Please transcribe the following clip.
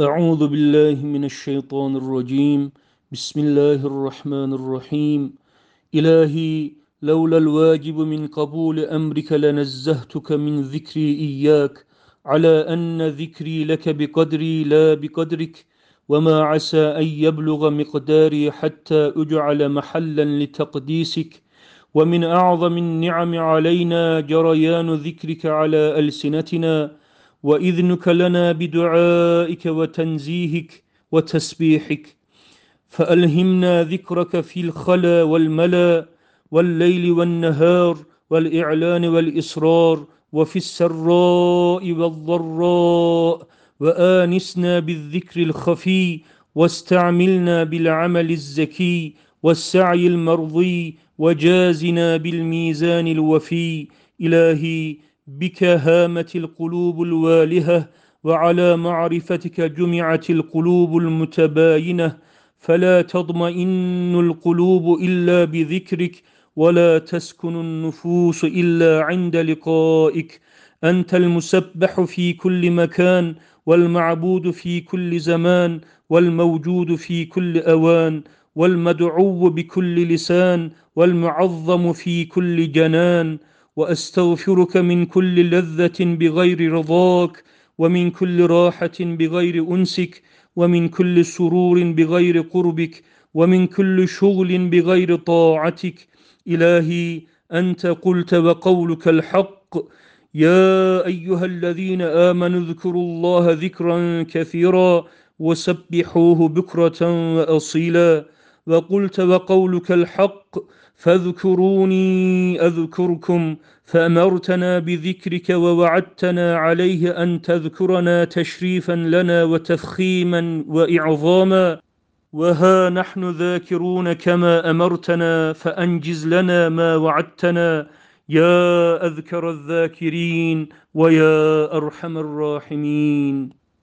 أعوذ بالله من الشيطان الرجيم. بسم الله الرحمن الرحيم. إلهي لولا الواجب من قبول أمرك لنزهتك من ذكري إياك على أن ذكري لك بقدري لا بقدرك وما عسى أن يبلغ مقداري حتى أجعل محلا لتقديسك. ومن أعظم النعم علينا جريان ذكرك على ألسنتنا وإذنك لنا بدعائك وتنزيهك وتسبيحك فألهمنا ذكرك في الخلا والملا والليل والنهار والإعلان والإصرار وفي السراء والضراء وآنسنا بالذكر الخفي واستعملنا بالعمل الزكي والسعي المرضي وجازنا بالميزان الوفي إلهي بك هامت القلوب الوالهة وعلى معرفتك جمعت القلوب المتباينة فلا تضمئن القلوب إلا بذكرك ولا تسكن النفوس إلا عند لقائك. أنت المسبح في كل مكان والمعبود في كل زمان والموجود في كل أوان والمدعو بكل لسان والمعظم في كل جنان وأستغفرك من كل لذة بغير رضاك ومن كل راحة بغير أنسك ومن كل سرور بغير قربك ومن كل شغل بغير طاعتك. إلهي أنت قلت وقولك الحق. يا أيها الذين آمنوا اذكروا الله ذكرا كثيرا وسبحوه بكرة وأصيلا. وقلت وقولك الحق فاذكروني أذكركم فأمرتنا بذكرك ووعدتنا عليه أن تذكرنا تشريفا لنا وتفخيما وإعظاما. وها نحن ذاكرون كما أمرتنا فأنجز لنا ما وعدتنا. يا أذكر الذاكرين ويا أرحم الراحمين.